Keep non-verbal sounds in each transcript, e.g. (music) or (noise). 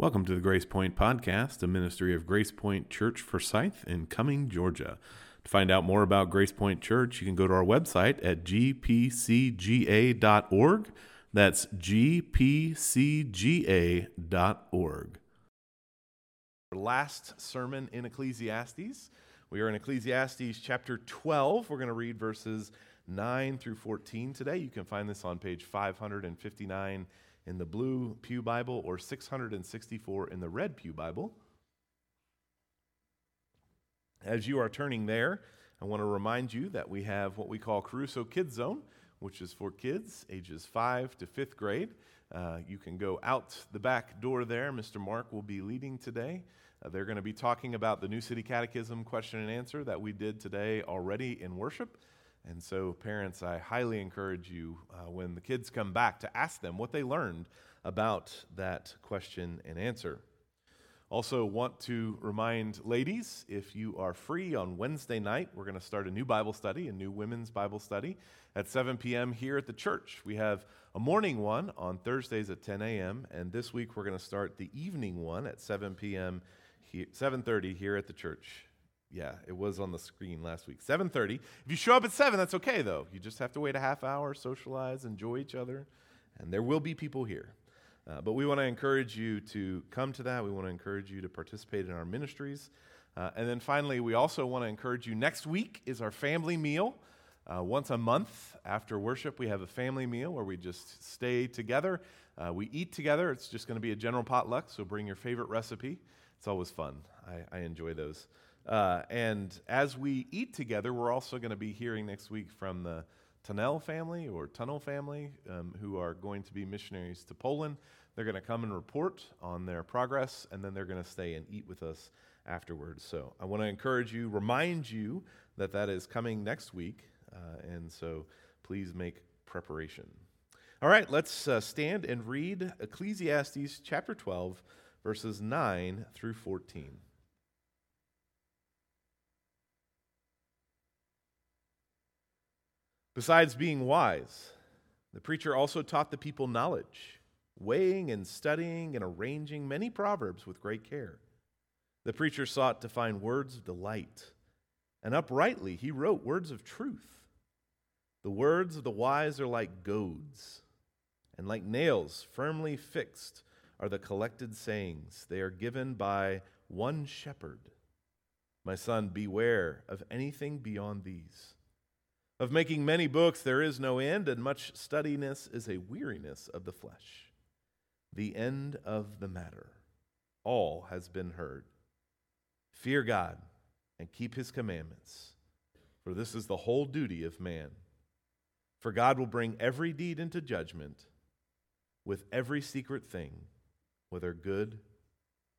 Welcome to the Grace Point Podcast, a ministry of Grace Point Church Forsyth in Cumming, Georgia. To find out more about Grace Point Church, you can go to our website at gpcga.org. That's gpcga.org. Last sermon in Ecclesiastes. We are in Ecclesiastes chapter 12. We're going to read verses 9 through 14 today. You can find this on page 559 in the blue Pew Bible or 664 in the red Pew Bible. As you are turning there, I want to remind you that we have what we call Caruso Kids Zone, which is for kids ages 5 to 5th grade. Uh, you can go out the back door there. Mr. Mark will be leading today. Uh, they're going to be talking about the New City Catechism question and answer that we did today already in worship. And so, parents, I highly encourage you uh, when the kids come back to ask them what they learned about that question and answer. Also, want to remind ladies if you are free on Wednesday night, we're going to start a new Bible study, a new women's Bible study at 7 p.m. here at the church. We have a morning one on Thursdays at 10 a.m., and this week we're going to start the evening one at 7 p.m. 7:30 here at the church. Yeah, it was on the screen last week. 7:30. If you show up at 7, that's okay though. You just have to wait a half hour, socialize, enjoy each other, and there will be people here. Uh, but we want to encourage you to come to that. We want to encourage you to participate in our ministries. Uh, and then finally, we also want to encourage you next week is our family meal. Uh, once a month after worship, we have a family meal where we just stay together. Uh, we eat together. It's just going to be a general potluck, so bring your favorite recipe. It's always fun. I, I enjoy those. Uh, and as we eat together, we're also going to be hearing next week from the Tunnel family or Tunnel family, um, who are going to be missionaries to Poland. They're going to come and report on their progress, and then they're going to stay and eat with us afterwards. So I want to encourage you, remind you that that is coming next week, uh, and so please make preparation. All right, let's uh, stand and read Ecclesiastes chapter 12, verses 9 through 14. Besides being wise, the preacher also taught the people knowledge, weighing and studying and arranging many proverbs with great care. The preacher sought to find words of delight, and uprightly he wrote words of truth. The words of the wise are like goads, and like nails firmly fixed are the collected sayings. They are given by one shepherd. My son, beware of anything beyond these. Of making many books there is no end, and much studiness is a weariness of the flesh. The end of the matter. All has been heard. Fear God and keep his commandments, for this is the whole duty of man. For God will bring every deed into judgment with every secret thing, whether good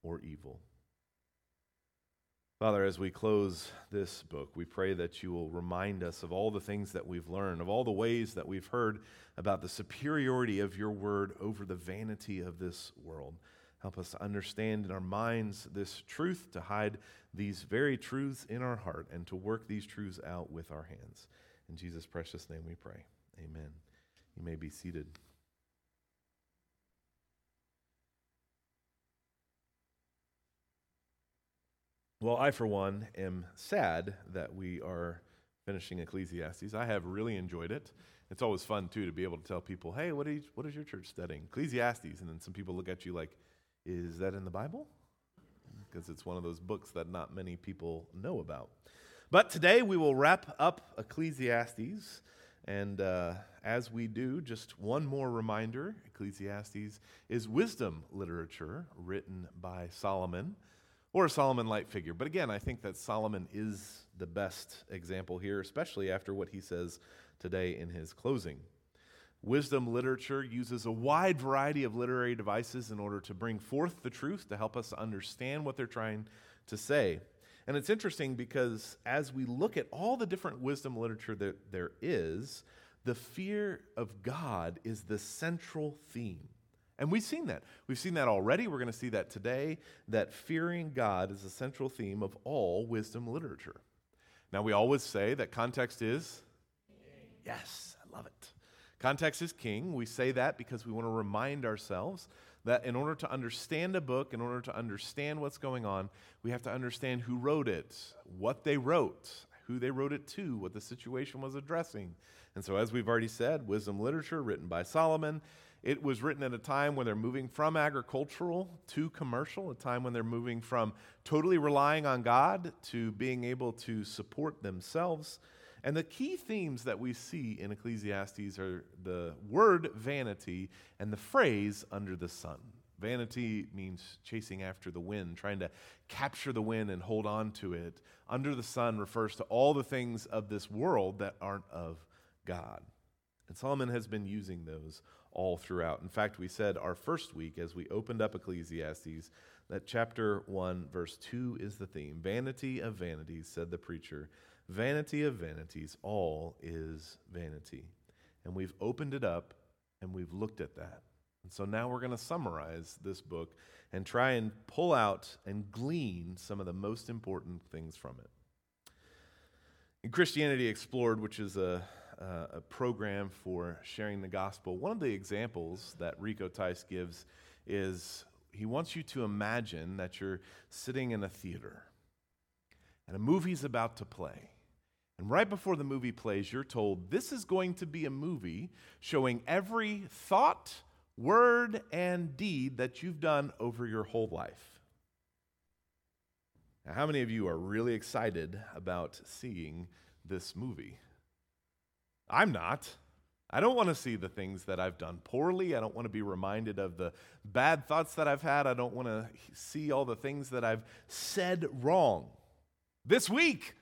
or evil. Father, as we close this book, we pray that you will remind us of all the things that we've learned, of all the ways that we've heard about the superiority of your word over the vanity of this world. Help us to understand in our minds this truth, to hide these very truths in our heart, and to work these truths out with our hands. In Jesus' precious name we pray. Amen. You may be seated. Well, I, for one, am sad that we are finishing Ecclesiastes. I have really enjoyed it. It's always fun, too, to be able to tell people, hey, what, you, what is your church studying? Ecclesiastes. And then some people look at you like, is that in the Bible? Because it's one of those books that not many people know about. But today we will wrap up Ecclesiastes. And uh, as we do, just one more reminder Ecclesiastes is wisdom literature written by Solomon or a Solomon light figure. But again, I think that Solomon is the best example here, especially after what he says today in his closing. Wisdom literature uses a wide variety of literary devices in order to bring forth the truth to help us understand what they're trying to say. And it's interesting because as we look at all the different wisdom literature that there is, the fear of God is the central theme. And we've seen that. We've seen that already. We're going to see that today that fearing God is a central theme of all wisdom literature. Now, we always say that context is yes, I love it. Context is king. We say that because we want to remind ourselves that in order to understand a book, in order to understand what's going on, we have to understand who wrote it, what they wrote, who they wrote it to, what the situation was addressing. And so, as we've already said, wisdom literature written by Solomon. It was written at a time when they're moving from agricultural to commercial, a time when they're moving from totally relying on God to being able to support themselves. And the key themes that we see in Ecclesiastes are the word vanity and the phrase under the sun. Vanity means chasing after the wind, trying to capture the wind and hold on to it. Under the sun refers to all the things of this world that aren't of God. And Solomon has been using those all throughout. In fact, we said our first week as we opened up Ecclesiastes that chapter 1, verse 2 is the theme. Vanity of vanities, said the preacher. Vanity of vanities, all is vanity. And we've opened it up and we've looked at that. And so now we're going to summarize this book and try and pull out and glean some of the most important things from it. In Christianity Explored, which is a, a, a program for sharing the gospel, one of the examples that Rico Tice gives is he wants you to imagine that you're sitting in a theater and a movie's about to play. And right before the movie plays, you're told this is going to be a movie showing every thought, word, and deed that you've done over your whole life. Now, how many of you are really excited about seeing this movie? I'm not. I don't want to see the things that I've done poorly. I don't want to be reminded of the bad thoughts that I've had. I don't want to see all the things that I've said wrong. This week,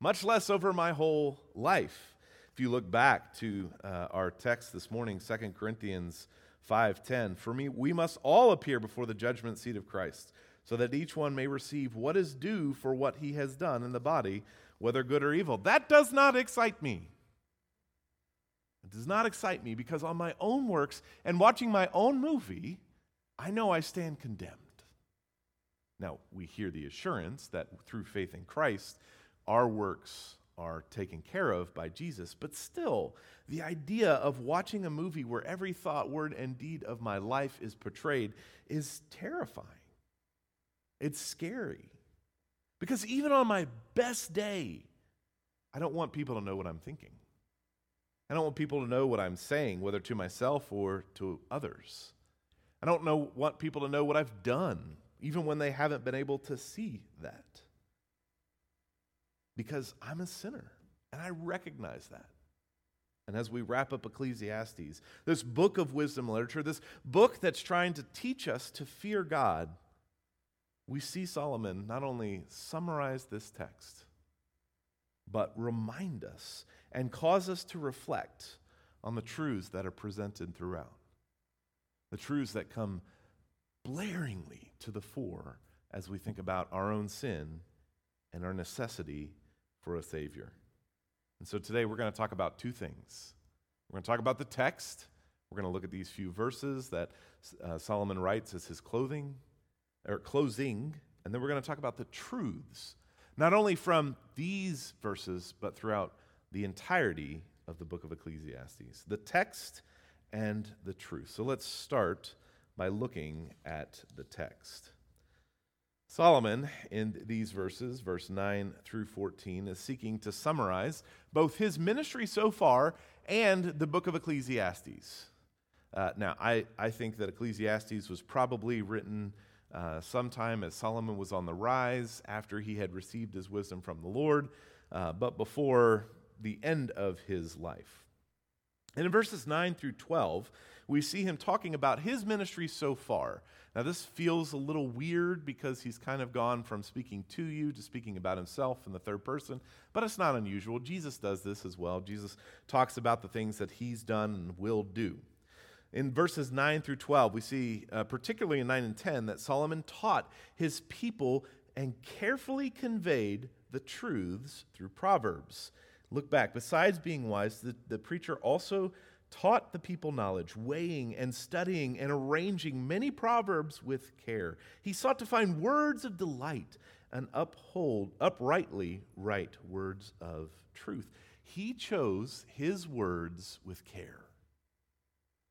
much less over my whole life. If you look back to uh, our text this morning, 2 Corinthians 5:10, for me we must all appear before the judgment seat of Christ, so that each one may receive what is due for what he has done in the body, whether good or evil. That does not excite me. It does not excite me because on my own works and watching my own movie, I know I stand condemned. Now, we hear the assurance that through faith in Christ, our works are taken care of by Jesus, but still, the idea of watching a movie where every thought, word, and deed of my life is portrayed is terrifying. It's scary. Because even on my best day, I don't want people to know what I'm thinking. I don't want people to know what I'm saying, whether to myself or to others. I don't know, want people to know what I've done, even when they haven't been able to see that because I'm a sinner and I recognize that. And as we wrap up Ecclesiastes, this book of wisdom literature, this book that's trying to teach us to fear God, we see Solomon not only summarize this text, but remind us and cause us to reflect on the truths that are presented throughout. The truths that come blaringly to the fore as we think about our own sin and our necessity for a Savior. And so today we're going to talk about two things. We're going to talk about the text. We're going to look at these few verses that uh, Solomon writes as his clothing or closing, and then we're going to talk about the truths, not only from these verses, but throughout the entirety of the book of Ecclesiastes. The text and the truth. So let's start by looking at the text. Solomon, in these verses, verse 9 through 14, is seeking to summarize both his ministry so far and the book of Ecclesiastes. Uh, now, I, I think that Ecclesiastes was probably written uh, sometime as Solomon was on the rise after he had received his wisdom from the Lord, uh, but before the end of his life. And in verses 9 through 12, we see him talking about his ministry so far. Now, this feels a little weird because he's kind of gone from speaking to you to speaking about himself in the third person, but it's not unusual. Jesus does this as well. Jesus talks about the things that he's done and will do. In verses 9 through 12, we see, uh, particularly in 9 and 10, that Solomon taught his people and carefully conveyed the truths through Proverbs. Look back. Besides being wise, the, the preacher also taught the people knowledge, weighing and studying and arranging many proverbs with care. He sought to find words of delight and uphold uprightly right words of truth. He chose his words with care.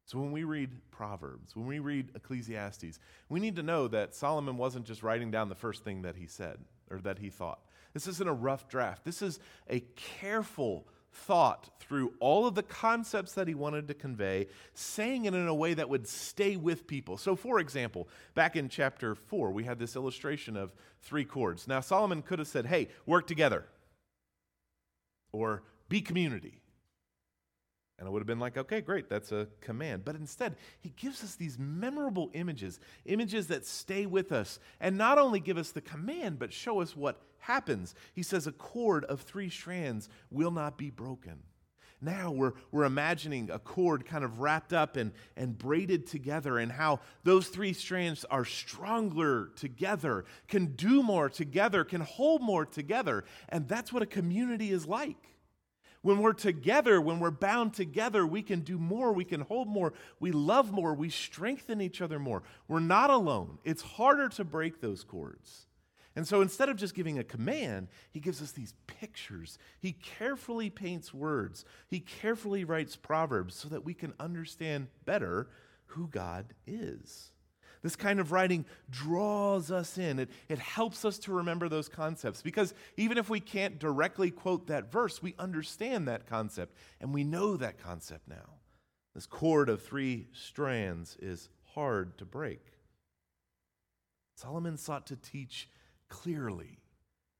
So when we read Proverbs, when we read Ecclesiastes, we need to know that Solomon wasn't just writing down the first thing that he said or that he thought. This isn't a rough draft. This is a careful thought through all of the concepts that he wanted to convey, saying it in a way that would stay with people. So, for example, back in chapter 4, we had this illustration of three chords. Now, Solomon could have said, hey, work together, or be community, and I would have been like, okay, great, that's a command. But instead, he gives us these memorable images, images that stay with us, and not only give us the command, but show us what happens. He says, a cord of three strands will not be broken. Now we're, we're imagining a cord kind of wrapped up and, and braided together, and how those three strands are stronger together, can do more together, can hold more together. And that's what a community is like. When we're together, when we're bound together, we can do more, we can hold more, we love more, we strengthen each other more. We're not alone. It's harder to break those cords. And so instead of just giving a command, he gives us these pictures. He carefully paints words, he carefully writes proverbs so that we can understand better who God is. This kind of writing draws us in. It, it helps us to remember those concepts because even if we can't directly quote that verse, we understand that concept and we know that concept now. This cord of three strands is hard to break. Solomon sought to teach clearly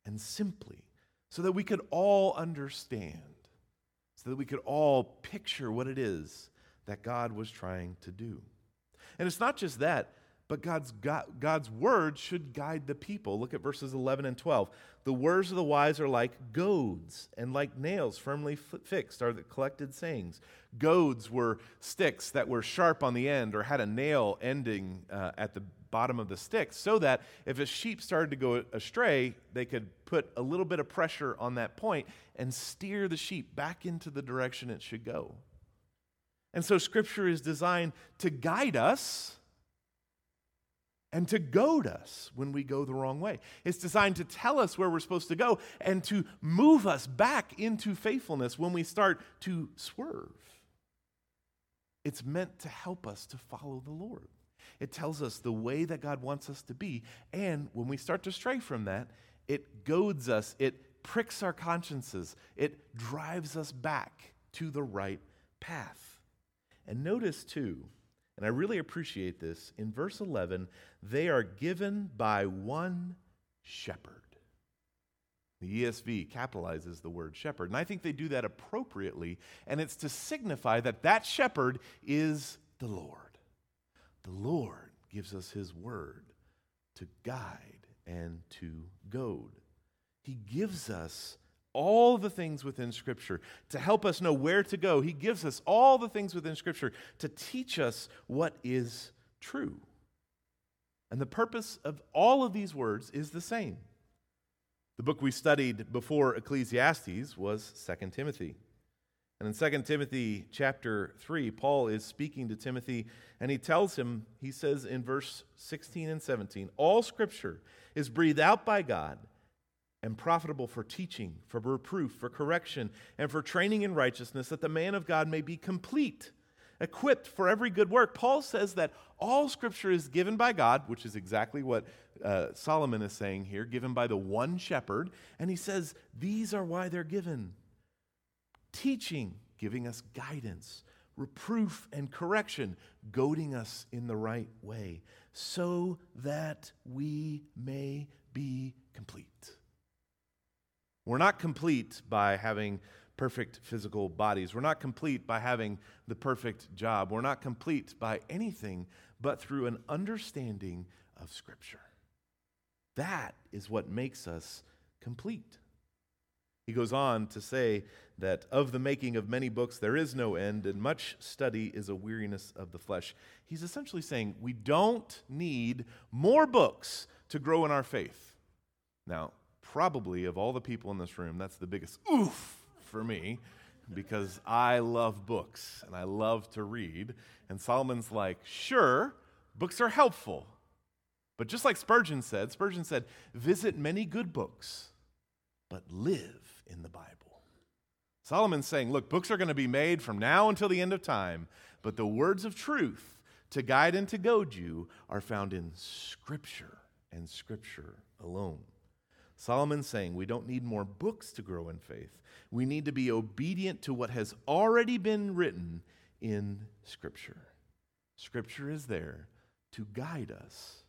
and simply so that we could all understand, so that we could all picture what it is that God was trying to do. And it's not just that, but God's, God, God's word should guide the people. Look at verses 11 and 12. The words of the wise are like goads, and like nails firmly fixed are the collected sayings. Goads were sticks that were sharp on the end or had a nail ending uh, at the bottom of the stick, so that if a sheep started to go astray, they could put a little bit of pressure on that point and steer the sheep back into the direction it should go. And so, Scripture is designed to guide us and to goad us when we go the wrong way. It's designed to tell us where we're supposed to go and to move us back into faithfulness when we start to swerve. It's meant to help us to follow the Lord. It tells us the way that God wants us to be. And when we start to stray from that, it goads us, it pricks our consciences, it drives us back to the right path. And notice, too, and I really appreciate this. In verse 11, they are given by one shepherd. The ESV capitalizes the word shepherd, and I think they do that appropriately, and it's to signify that that shepherd is the Lord. The Lord gives us his word to guide and to goad. He gives us all the things within Scripture to help us know where to go. He gives us all the things within Scripture to teach us what is true. And the purpose of all of these words is the same. The book we studied before Ecclesiastes was 2 Timothy. And in 2 Timothy chapter 3, Paul is speaking to Timothy and he tells him, he says in verse 16 and 17, all scripture is breathed out by God and profitable for teaching, for reproof, for correction, and for training in righteousness, that the man of God may be complete, equipped for every good work. Paul says that all scripture is given by God, which is exactly what uh, Solomon is saying here, given by the one shepherd. And he says these are why they're given teaching, giving us guidance, reproof and correction, goading us in the right way, so that we may be. We're not complete by having perfect physical bodies. We're not complete by having the perfect job. We're not complete by anything but through an understanding of Scripture. That is what makes us complete. He goes on to say that of the making of many books there is no end, and much study is a weariness of the flesh. He's essentially saying we don't need more books to grow in our faith. Now, probably of all the people in this room, that's the biggest oof for me because I love books and I love to read. And Solomon's like, sure, books are helpful. But just like Spurgeon said, Spurgeon said, visit many good books, but live in the Bible. Solomon's saying, look, books are going to be made from now until the end of time, but the words of truth to guide and to goad you are found in Scripture and Scripture alone. Solomon's saying we don't need more books to grow in faith. We need to be obedient to what has already been written in Scripture. Scripture is there to guide us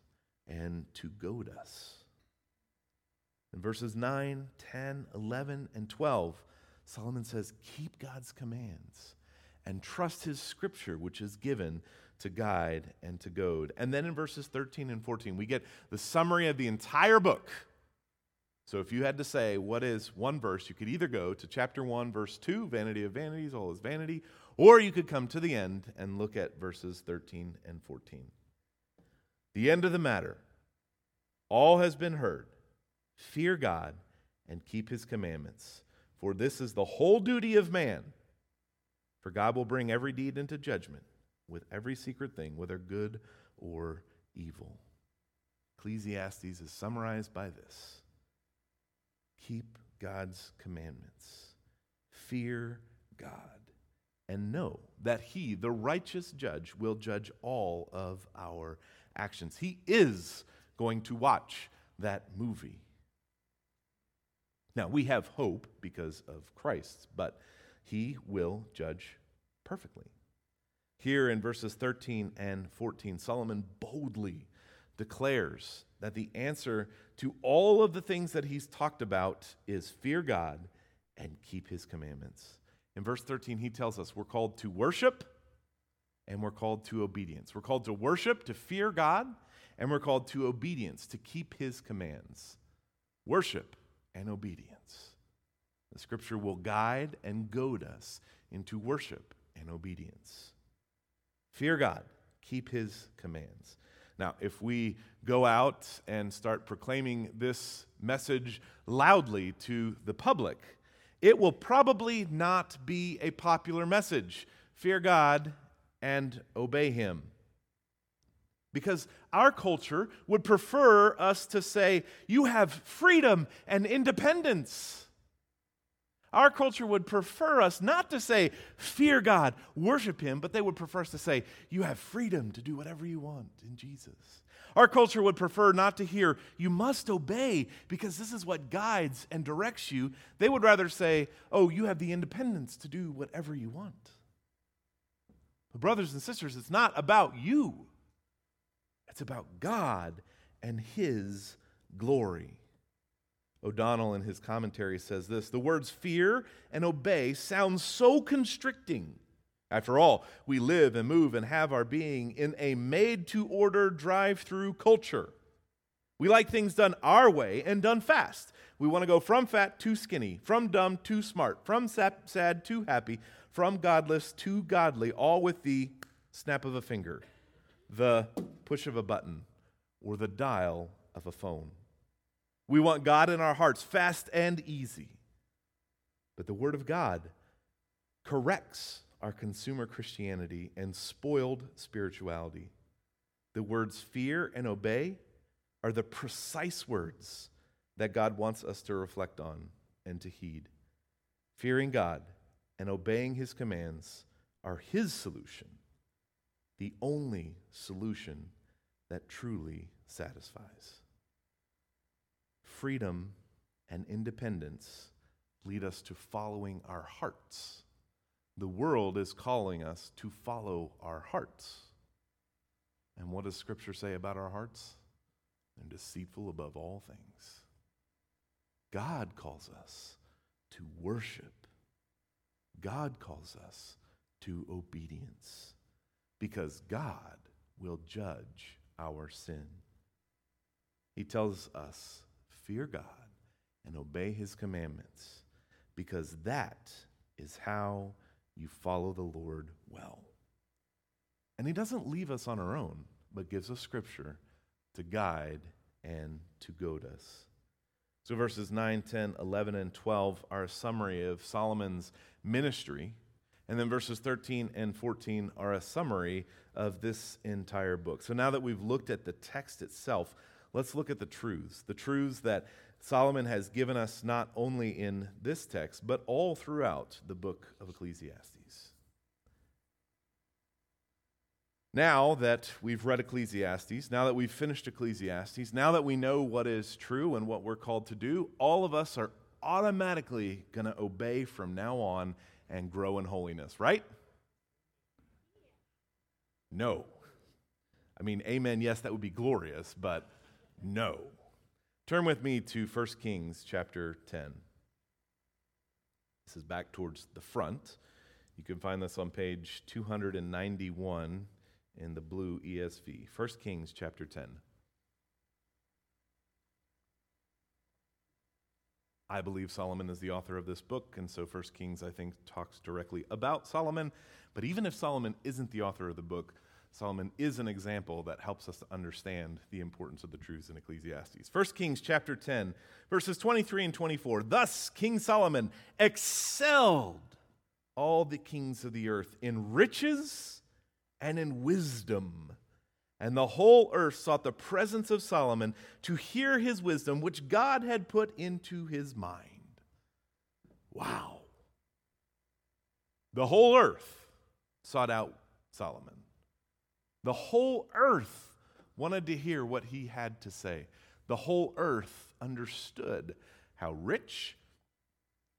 and to goad us. In verses 9, 10, 11, and 12, Solomon says, Keep God's commands and trust his scripture, which is given to guide and to goad. And then in verses 13 and 14, we get the summary of the entire book. So if you had to say what is one verse, you could either go to chapter 1, verse 2, vanity of vanities, all is vanity, or you could come to the end and look at verses 13 and 14. The end of the matter all has been heard. Fear God and keep his commandments, for this is the whole duty of man. For God will bring every deed into judgment with every secret thing, whether good or evil. Ecclesiastes is summarized by this Keep God's commandments, fear God, and know that He, the righteous judge, will judge all of our actions. He is going to watch that movie. Now, we have hope because of Christ, but He will judge perfectly. Here in verses 13 and 14, Solomon boldly declares that the answer to all of the things that he's talked about is fear God and keep his commandments. In verse 13, he tells us we're called to worship and we're called to obedience. We're called to worship, to fear God, and we're called to obedience, to keep his commands. Worship and obedience. The scripture will guide and goad us into worship and obedience. Fear God, keep his commands. Now, if we go out and start proclaiming this message loudly to the public, it will probably not be a popular message. Fear God and obey him. Because our culture would prefer us to say, You have freedom and independence. Our culture would prefer us not to say, fear God, worship Him, but they would prefer us to say, you have freedom to do whatever you want in Jesus. Our culture would prefer not to hear, you must obey because this is what guides and directs you. They would rather say, oh, you have the independence to do whatever you want. But, brothers and sisters, it's not about you, it's about God and His glory. O'Donnell, in his commentary, says this The words fear and obey sound so constricting. After all, we live and move and have our being in a made to order drive through culture. We like things done our way and done fast. We want to go from fat to skinny, from dumb to smart, from sad to happy, from godless to godly, all with the snap of a finger, the push of a button, or the dial of a phone. We want God in our hearts, fast and easy. But the Word of God corrects our consumer Christianity and spoiled spirituality. The words fear and obey are the precise words that God wants us to reflect on and to heed. Fearing God and obeying His commands are His solution, the only solution that truly satisfies freedom and independence lead us to following our hearts. The world is calling us to follow our hearts. And what does Scripture say about our hearts? They're deceitful above all things. God calls us to worship. God calls us to obedience because God will judge our sin. He tells us fear God and obey his commandments, because that is how you follow the Lord well. And he doesn't leave us on our own, but gives us scripture to guide and to goad us. So, verses 9, 10, 11, and 12 are a summary of Solomon's ministry. And then verses 13 and 14 are a summary of this entire book. So, now that we've looked at the text itself, let's look at the truths, the truths that Solomon has given us not only in this text, but all throughout the book of Ecclesiastes. Now that we've read Ecclesiastes, now that we've finished Ecclesiastes, now that we know what is true and what we're called to do, all of us are automatically going to obey from now on and grow in holiness, right? No. I mean, amen, yes, that would be glorious, but no. Turn with me to 1 Kings chapter 10. This is back towards the front. You can find this on page 291 in the blue ESV. 1 Kings chapter 10. I believe Solomon is the author of this book, and so 1 Kings, I think, talks directly about Solomon. But even if Solomon isn't the author of the book, Solomon is an example that helps us to understand the importance of the truths in Ecclesiastes. 1 Kings chapter 10, verses 23 and 24. Thus King Solomon excelled all the kings of the earth in riches and in wisdom. And the whole earth sought the presence of Solomon to hear his wisdom, which God had put into his mind. Wow. The whole earth sought out Solomon. The whole earth wanted to hear what he had to say. The whole earth understood how rich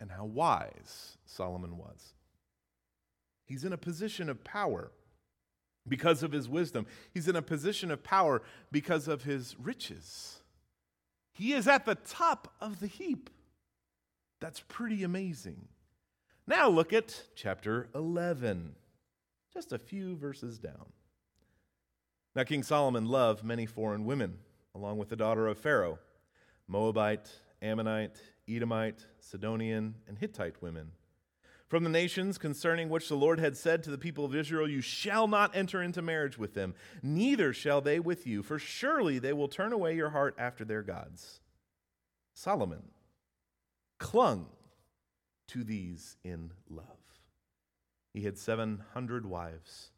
and how wise Solomon was. He's in a position of power because of his wisdom. He's in a position of power because of his riches. He is at the top of the heap. That's pretty amazing. Now look at chapter 11, just a few verses down. Now, King Solomon loved many foreign women, along with the daughter of Pharaoh Moabite, Ammonite, Edomite, Sidonian, and Hittite women from the nations concerning which the Lord had said to the people of Israel, You shall not enter into marriage with them, neither shall they with you, for surely they will turn away your heart after their gods. Solomon clung to these in love. He had 700 wives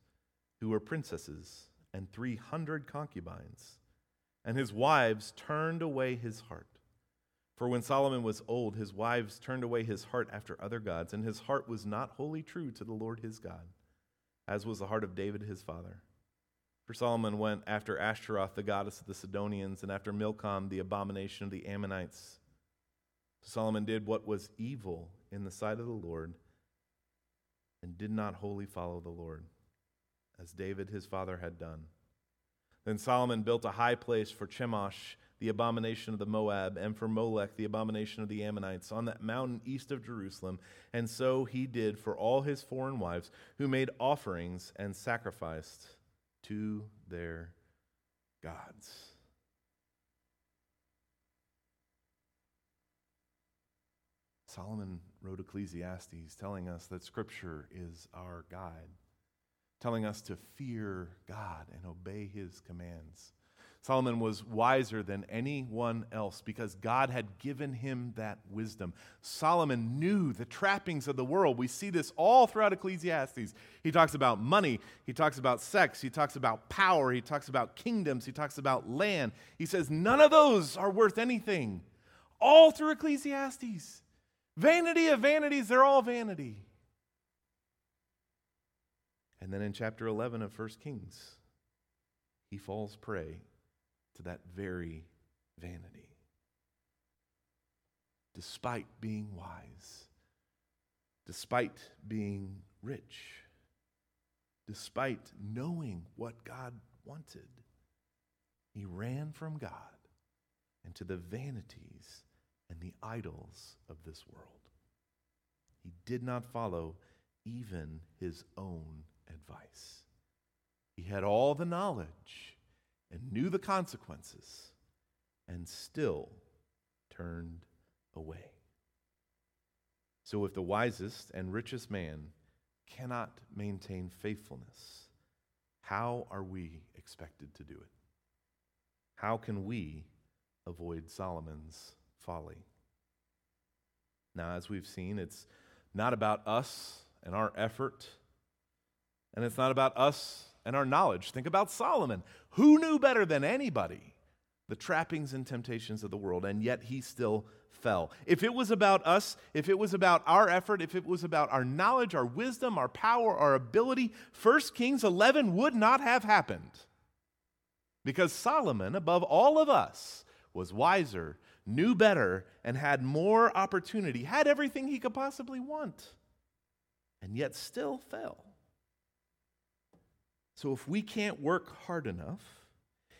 who were princesses and 300 concubines, and his wives turned away his heart. For when Solomon was old, his wives turned away his heart after other gods, and his heart was not wholly true to the Lord his God, as was the heart of David his father. For Solomon went after Ashtaroth, the goddess of the Sidonians, and after Milcom, the abomination of the Ammonites. Solomon did what was evil in the sight of the Lord, and did not wholly follow the Lord, as David his father had done. Then Solomon built a high place for Chemosh the abomination of the Moab, and for Molech, the abomination of the Ammonites, on that mountain east of Jerusalem. And so he did for all his foreign wives, who made offerings and sacrificed to their gods. Solomon wrote Ecclesiastes telling us that Scripture is our guide, telling us to fear God and obey his commands. Solomon was wiser than anyone else because God had given him that wisdom. Solomon knew the trappings of the world. We see this all throughout Ecclesiastes. He talks about money, he talks about sex, he talks about power, he talks about kingdoms, he talks about land. He says none of those are worth anything. All through Ecclesiastes. Vanity of vanities, they're all vanity. And then in chapter 11 of 1 Kings, he falls prey to that very vanity. Despite being wise, despite being rich, despite knowing what God wanted, he ran from God and to the vanities and the idols of this world. He did not follow even his own advice. He had all the knowledge and knew the consequences and still turned away. So, if the wisest and richest man cannot maintain faithfulness, how are we expected to do it? How can we avoid Solomon's folly? Now, as we've seen, it's not about us and our effort, and it's not about us and our knowledge. Think about Solomon. Who knew better than anybody the trappings and temptations of the world, and yet he still fell. If it was about us, if it was about our effort, if it was about our knowledge, our wisdom, our power, our ability, 1 Kings 11 would not have happened. Because Solomon, above all of us, was wiser, knew better, and had more opportunity, had everything he could possibly want, and yet still fell. So if we can't work hard enough,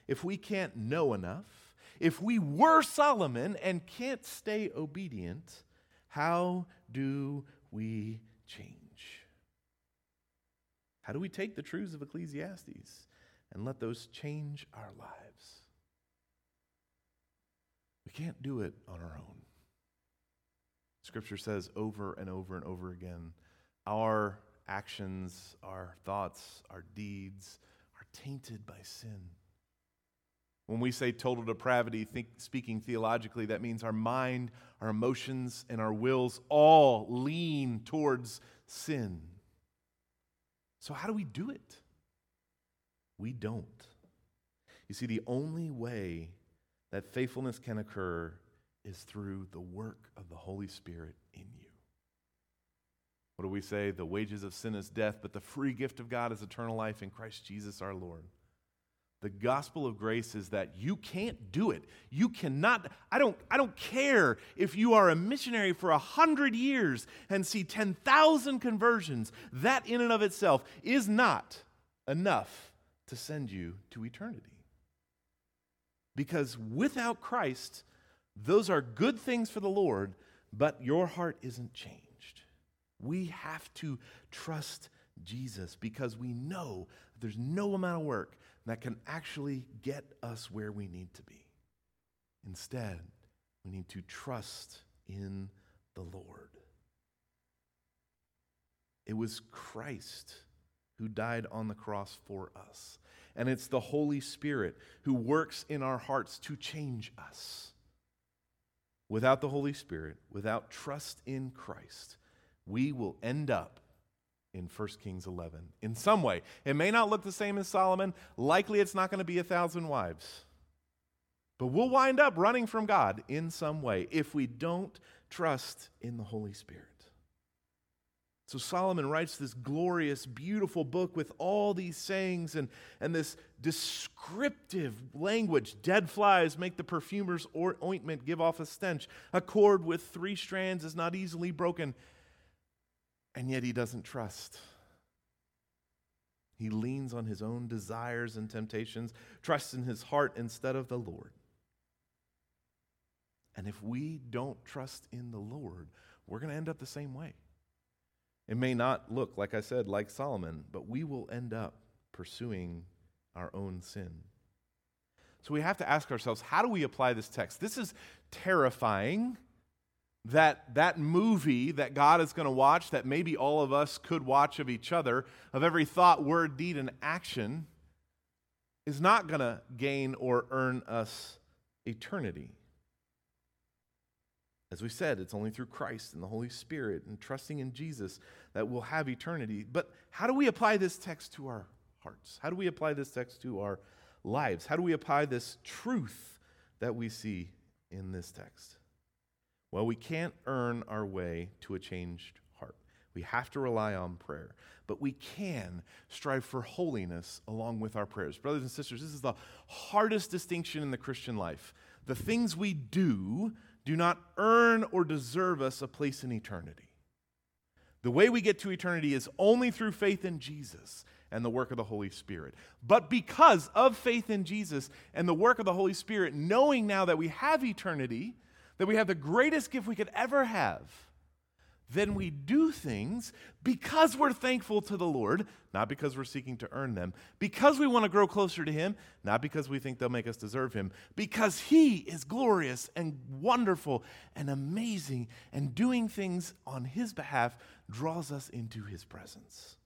if we can't know enough, if we were Solomon and can't stay obedient, how do we change? How do we take the truths of Ecclesiastes and let those change our lives? We can't do it on our own. Scripture says over and over and over again our actions, our thoughts, our deeds are tainted by sin. When we say total depravity, think, speaking theologically, that means our mind, our emotions, and our wills all lean towards sin. So, how do we do it? We don't. You see, the only way that faithfulness can occur is through the work of the Holy Spirit in you. What do we say? The wages of sin is death, but the free gift of God is eternal life in Christ Jesus our Lord. The gospel of grace is that you can't do it. You cannot. I don't, I don't care if you are a missionary for a hundred years and see 10,000 conversions. That in and of itself is not enough to send you to eternity. Because without Christ, those are good things for the Lord, but your heart isn't changed. We have to trust Jesus because we know there's no amount of work that can actually get us where we need to be. Instead, we need to trust in the Lord. It was Christ who died on the cross for us. And it's the Holy Spirit who works in our hearts to change us. Without the Holy Spirit, without trust in Christ, we will end up in 1 Kings 11 in some way. It may not look the same as Solomon. Likely it's not going to be a thousand wives. But we'll wind up running from God in some way if we don't trust in the Holy Spirit. So Solomon writes this glorious, beautiful book with all these sayings and, and this descriptive language. Dead flies make the perfumer's ointment give off a stench. A cord with three strands is not easily broken and yet he doesn't trust. He leans on his own desires and temptations, trusts in his heart instead of the Lord. And if we don't trust in the Lord, we're going to end up the same way. It may not look, like I said, like Solomon, but we will end up pursuing our own sin. So we have to ask ourselves how do we apply this text? This is terrifying that that movie that God is going to watch, that maybe all of us could watch of each other, of every thought, word, deed, and action, is not going to gain or earn us eternity. As we said, it's only through Christ and the Holy Spirit and trusting in Jesus that we'll have eternity. But how do we apply this text to our hearts? How do we apply this text to our lives? How do we apply this truth that we see in this text? Well, we can't earn our way to a changed heart. We have to rely on prayer. But we can strive for holiness along with our prayers. Brothers and sisters, this is the hardest distinction in the Christian life. The things we do do not earn or deserve us a place in eternity. The way we get to eternity is only through faith in Jesus and the work of the Holy Spirit. But because of faith in Jesus and the work of the Holy Spirit, knowing now that we have eternity, that we have the greatest gift we could ever have, then we do things because we're thankful to the Lord, not because we're seeking to earn them, because we want to grow closer to Him, not because we think they'll make us deserve Him, because He is glorious and wonderful and amazing, and doing things on His behalf draws us into His presence.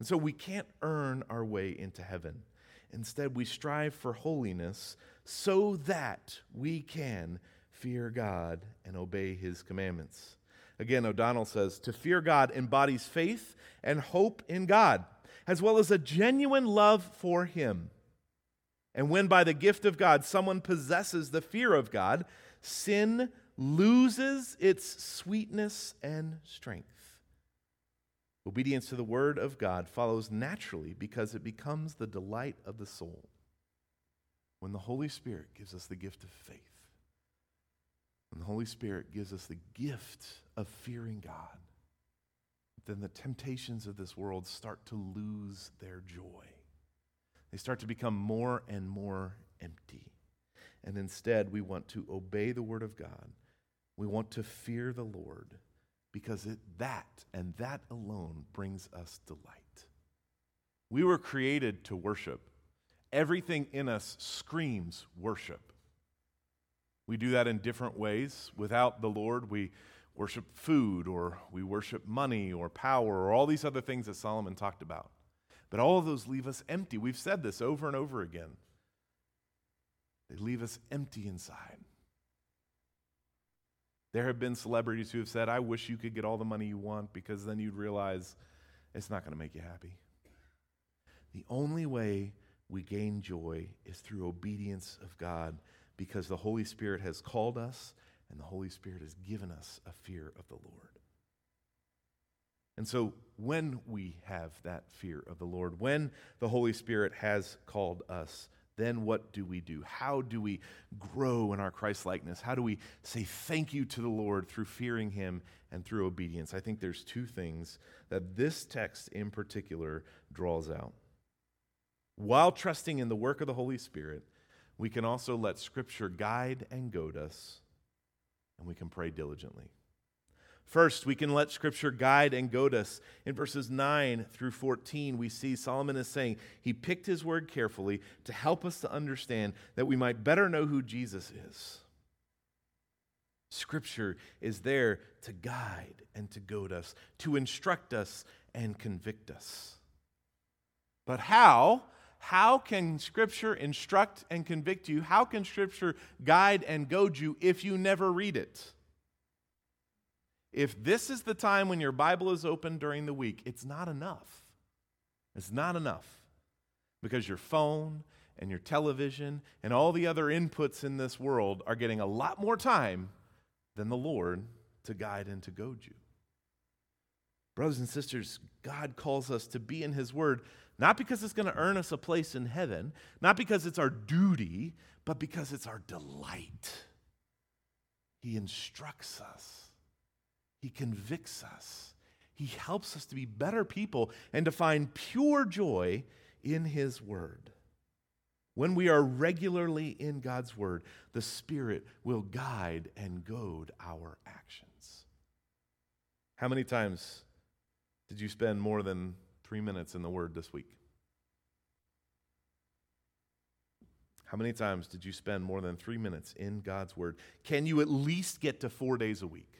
And so we can't earn our way into heaven. Instead, we strive for holiness so that we can fear God and obey his commandments. Again, O'Donnell says to fear God embodies faith and hope in God, as well as a genuine love for him. And when by the gift of God someone possesses the fear of God, sin loses its sweetness and strength. Obedience to the word of God follows naturally because it becomes the delight of the soul. When the Holy Spirit gives us the gift of faith, when the Holy Spirit gives us the gift of fearing God, then the temptations of this world start to lose their joy. They start to become more and more empty. And instead, we want to obey the Word of God. We want to fear the Lord because it, that and that alone brings us delight. We were created to worship. Everything in us screams worship. We do that in different ways. Without the Lord, we worship food or we worship money or power or all these other things that Solomon talked about. But all of those leave us empty. We've said this over and over again. They leave us empty inside. There have been celebrities who have said, I wish you could get all the money you want because then you'd realize it's not going to make you happy. The only way we gain joy is through obedience of God because the Holy Spirit has called us and the Holy Spirit has given us a fear of the Lord. And so, when we have that fear of the Lord, when the Holy Spirit has called us, then what do we do? How do we grow in our Christ likeness? How do we say thank you to the Lord through fearing Him and through obedience? I think there's two things that this text in particular draws out. While trusting in the work of the Holy Spirit, we can also let Scripture guide and goad us, and we can pray diligently. First, we can let Scripture guide and goad us. In verses 9 through 14, we see Solomon is saying he picked his word carefully to help us to understand that we might better know who Jesus is. Scripture is there to guide and to goad us, to instruct us and convict us. But how? How can Scripture instruct and convict you? How can Scripture guide and goad you if you never read it? If this is the time when your Bible is open during the week, it's not enough. It's not enough because your phone and your television and all the other inputs in this world are getting a lot more time than the Lord to guide and to goad you. Brothers and sisters, God calls us to be in His Word, not because it's going to earn us a place in heaven, not because it's our duty, but because it's our delight. He instructs us. He convicts us. He helps us to be better people and to find pure joy in His Word. When we are regularly in God's Word, the Spirit will guide and goad our actions. How many times did you spend more than three minutes in the Word this week? How many times did you spend more than three minutes in God's Word? Can you at least get to four days a week?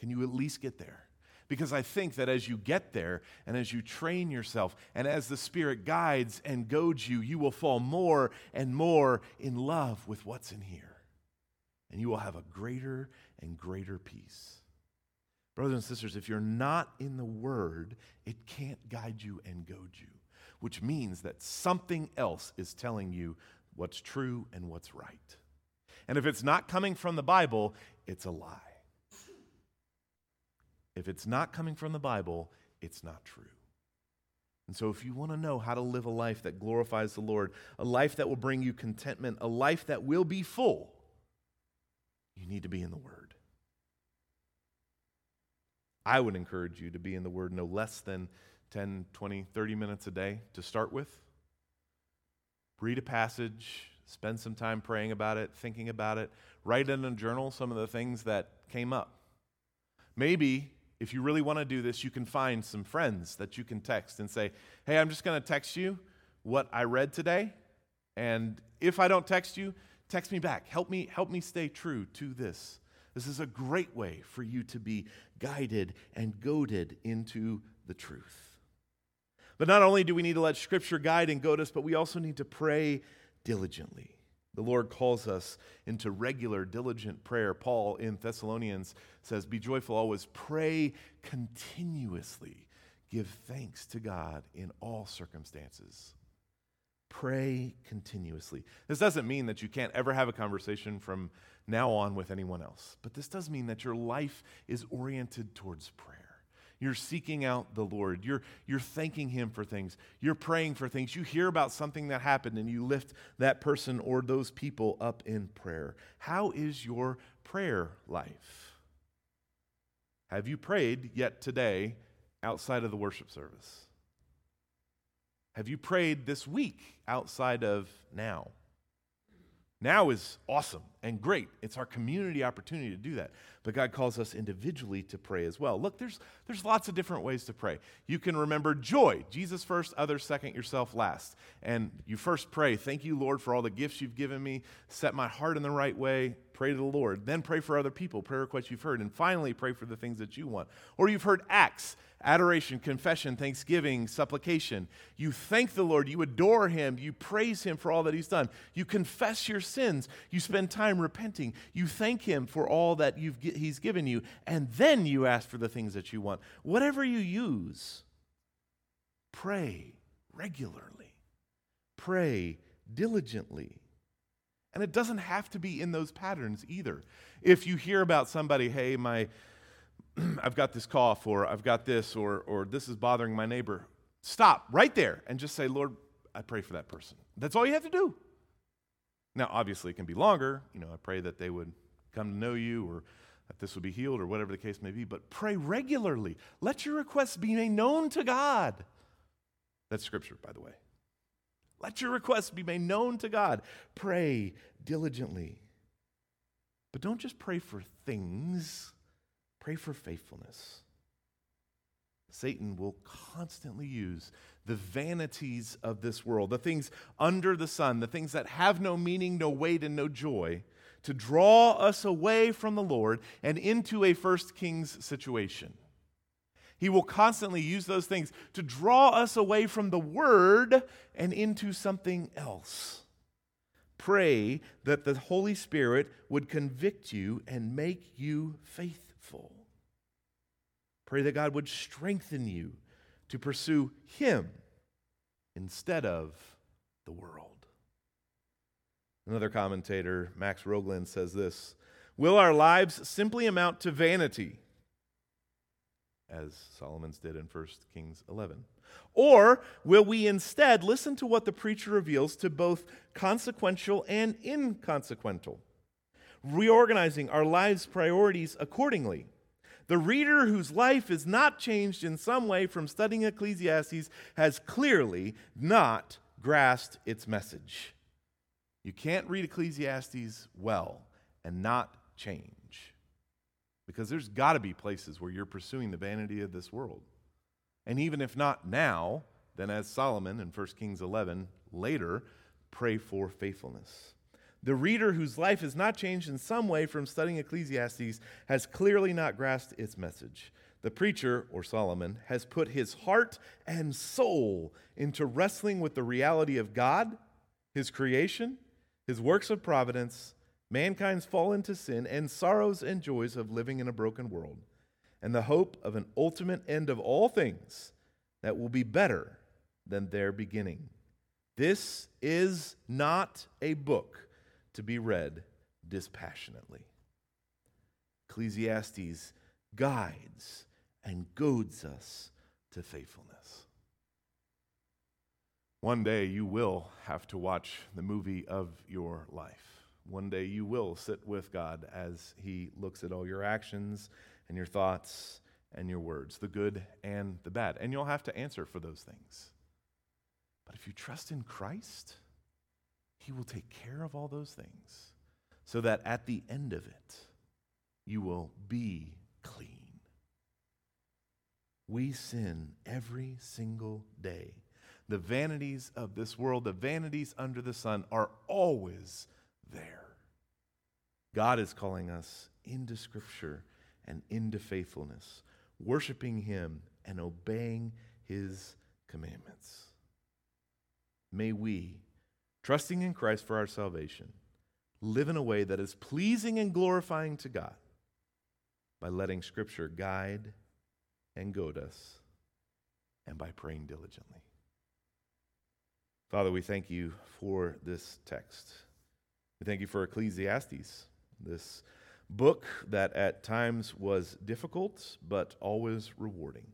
Can you at least get there? Because I think that as you get there and as you train yourself and as the Spirit guides and goads you, you will fall more and more in love with what's in here. And you will have a greater and greater peace. Brothers and sisters, if you're not in the Word, it can't guide you and goad you, which means that something else is telling you what's true and what's right. And if it's not coming from the Bible, it's a lie. If it's not coming from the Bible, it's not true. And so, if you want to know how to live a life that glorifies the Lord, a life that will bring you contentment, a life that will be full, you need to be in the Word. I would encourage you to be in the Word no less than 10, 20, 30 minutes a day to start with. Read a passage, spend some time praying about it, thinking about it, write in a journal some of the things that came up. Maybe if you really want to do this, you can find some friends that you can text and say, Hey, I'm just going to text you what I read today. And if I don't text you, text me back. Help me, help me stay true to this. This is a great way for you to be guided and goaded into the truth. But not only do we need to let Scripture guide and goad us, but we also need to pray diligently. The Lord calls us into regular, diligent prayer. Paul in Thessalonians says, Be joyful always, pray continuously, give thanks to God in all circumstances. Pray continuously. This doesn't mean that you can't ever have a conversation from now on with anyone else, but this does mean that your life is oriented towards prayer. You're seeking out the Lord. You're, you're thanking Him for things. You're praying for things. You hear about something that happened and you lift that person or those people up in prayer. How is your prayer life? Have you prayed yet today outside of the worship service? Have you prayed this week outside of now? Now is awesome and great. It's our community opportunity to do that. But God calls us individually to pray as well. Look, there's, there's lots of different ways to pray. You can remember joy Jesus first, others second, yourself last. And you first pray, Thank you, Lord, for all the gifts you've given me. Set my heart in the right way. Pray to the Lord. Then pray for other people, prayer requests you've heard. And finally, pray for the things that you want. Or you've heard acts adoration, confession, thanksgiving, supplication. You thank the Lord, you adore Him, you praise Him for all that He's done. You confess your sins, you spend time repenting, you thank Him for all that He's given you, and then you ask for the things that you want. Whatever you use, pray regularly, pray diligently. And it doesn't have to be in those patterns either. If you hear about somebody, hey, my (clears throat) I've got this cough, or I've got this, or, or this is bothering my neighbor. Stop right there and just say, Lord, I pray for that person. That's all you have to do. Now, obviously, it can be longer. You know, I pray that they would come to know you, or that this would be healed, or whatever the case may be. But pray regularly. Let your requests be made known to God. That's scripture, by the way. Let your requests be made known to God. Pray diligently. But don't just pray for things Pray for faithfulness. Satan will constantly use the vanities of this world, the things under the sun, the things that have no meaning, no weight, and no joy, to draw us away from the Lord and into a first king's situation. He will constantly use those things to draw us away from the word and into something else. Pray that the Holy Spirit would convict you and make you faithful. Pray that God would strengthen you to pursue Him instead of the world. Another commentator, Max Rogland, says this Will our lives simply amount to vanity, as Solomon's did in 1 Kings 11? Or will we instead listen to what the preacher reveals to both consequential and inconsequential? reorganizing our lives' priorities accordingly. The reader whose life is not changed in some way from studying Ecclesiastes has clearly not grasped its message. You can't read Ecclesiastes well and not change. Because there's got to be places where you're pursuing the vanity of this world. And even if not now, then as Solomon in 1 Kings 11 later, pray for faithfulness. The reader whose life is not changed in some way from studying Ecclesiastes has clearly not grasped its message. The preacher, or Solomon, has put his heart and soul into wrestling with the reality of God, his creation, his works of providence, mankind's fall into sin, and sorrows and joys of living in a broken world, and the hope of an ultimate end of all things that will be better than their beginning. This is not a book to be read dispassionately. Ecclesiastes guides and goads us to faithfulness. One day you will have to watch the movie of your life. One day you will sit with God as He looks at all your actions and your thoughts and your words, the good and the bad. And you'll have to answer for those things. But if you trust in Christ, he will take care of all those things so that at the end of it, you will be clean. We sin every single day. The vanities of this world, the vanities under the sun, are always there. God is calling us into Scripture and into faithfulness, worshiping Him and obeying His commandments. May we trusting in Christ for our salvation, live in a way that is pleasing and glorifying to God by letting Scripture guide and goad us and by praying diligently. Father, we thank you for this text. We thank you for Ecclesiastes, this book that at times was difficult, but always rewarding.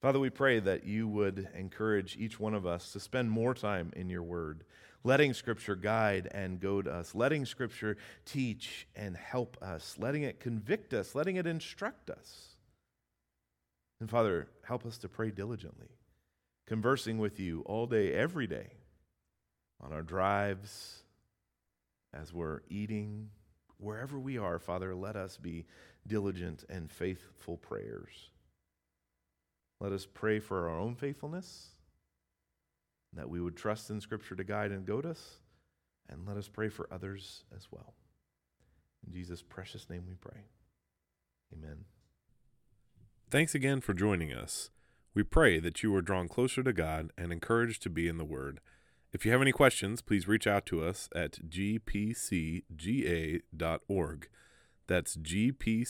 Father, we pray that you would encourage each one of us to spend more time in your word, letting Scripture guide and goad us, letting Scripture teach and help us, letting it convict us, letting it instruct us. And Father, help us to pray diligently, conversing with you all day, every day, on our drives, as we're eating, wherever we are, Father, let us be diligent and faithful prayers. Let us pray for our own faithfulness, that we would trust in Scripture to guide and goad us, and let us pray for others as well. In Jesus' precious name we pray. Amen. Thanks again for joining us. We pray that you are drawn closer to God and encouraged to be in the Word. If you have any questions, please reach out to us at gpcga.org. That's gpcga.org.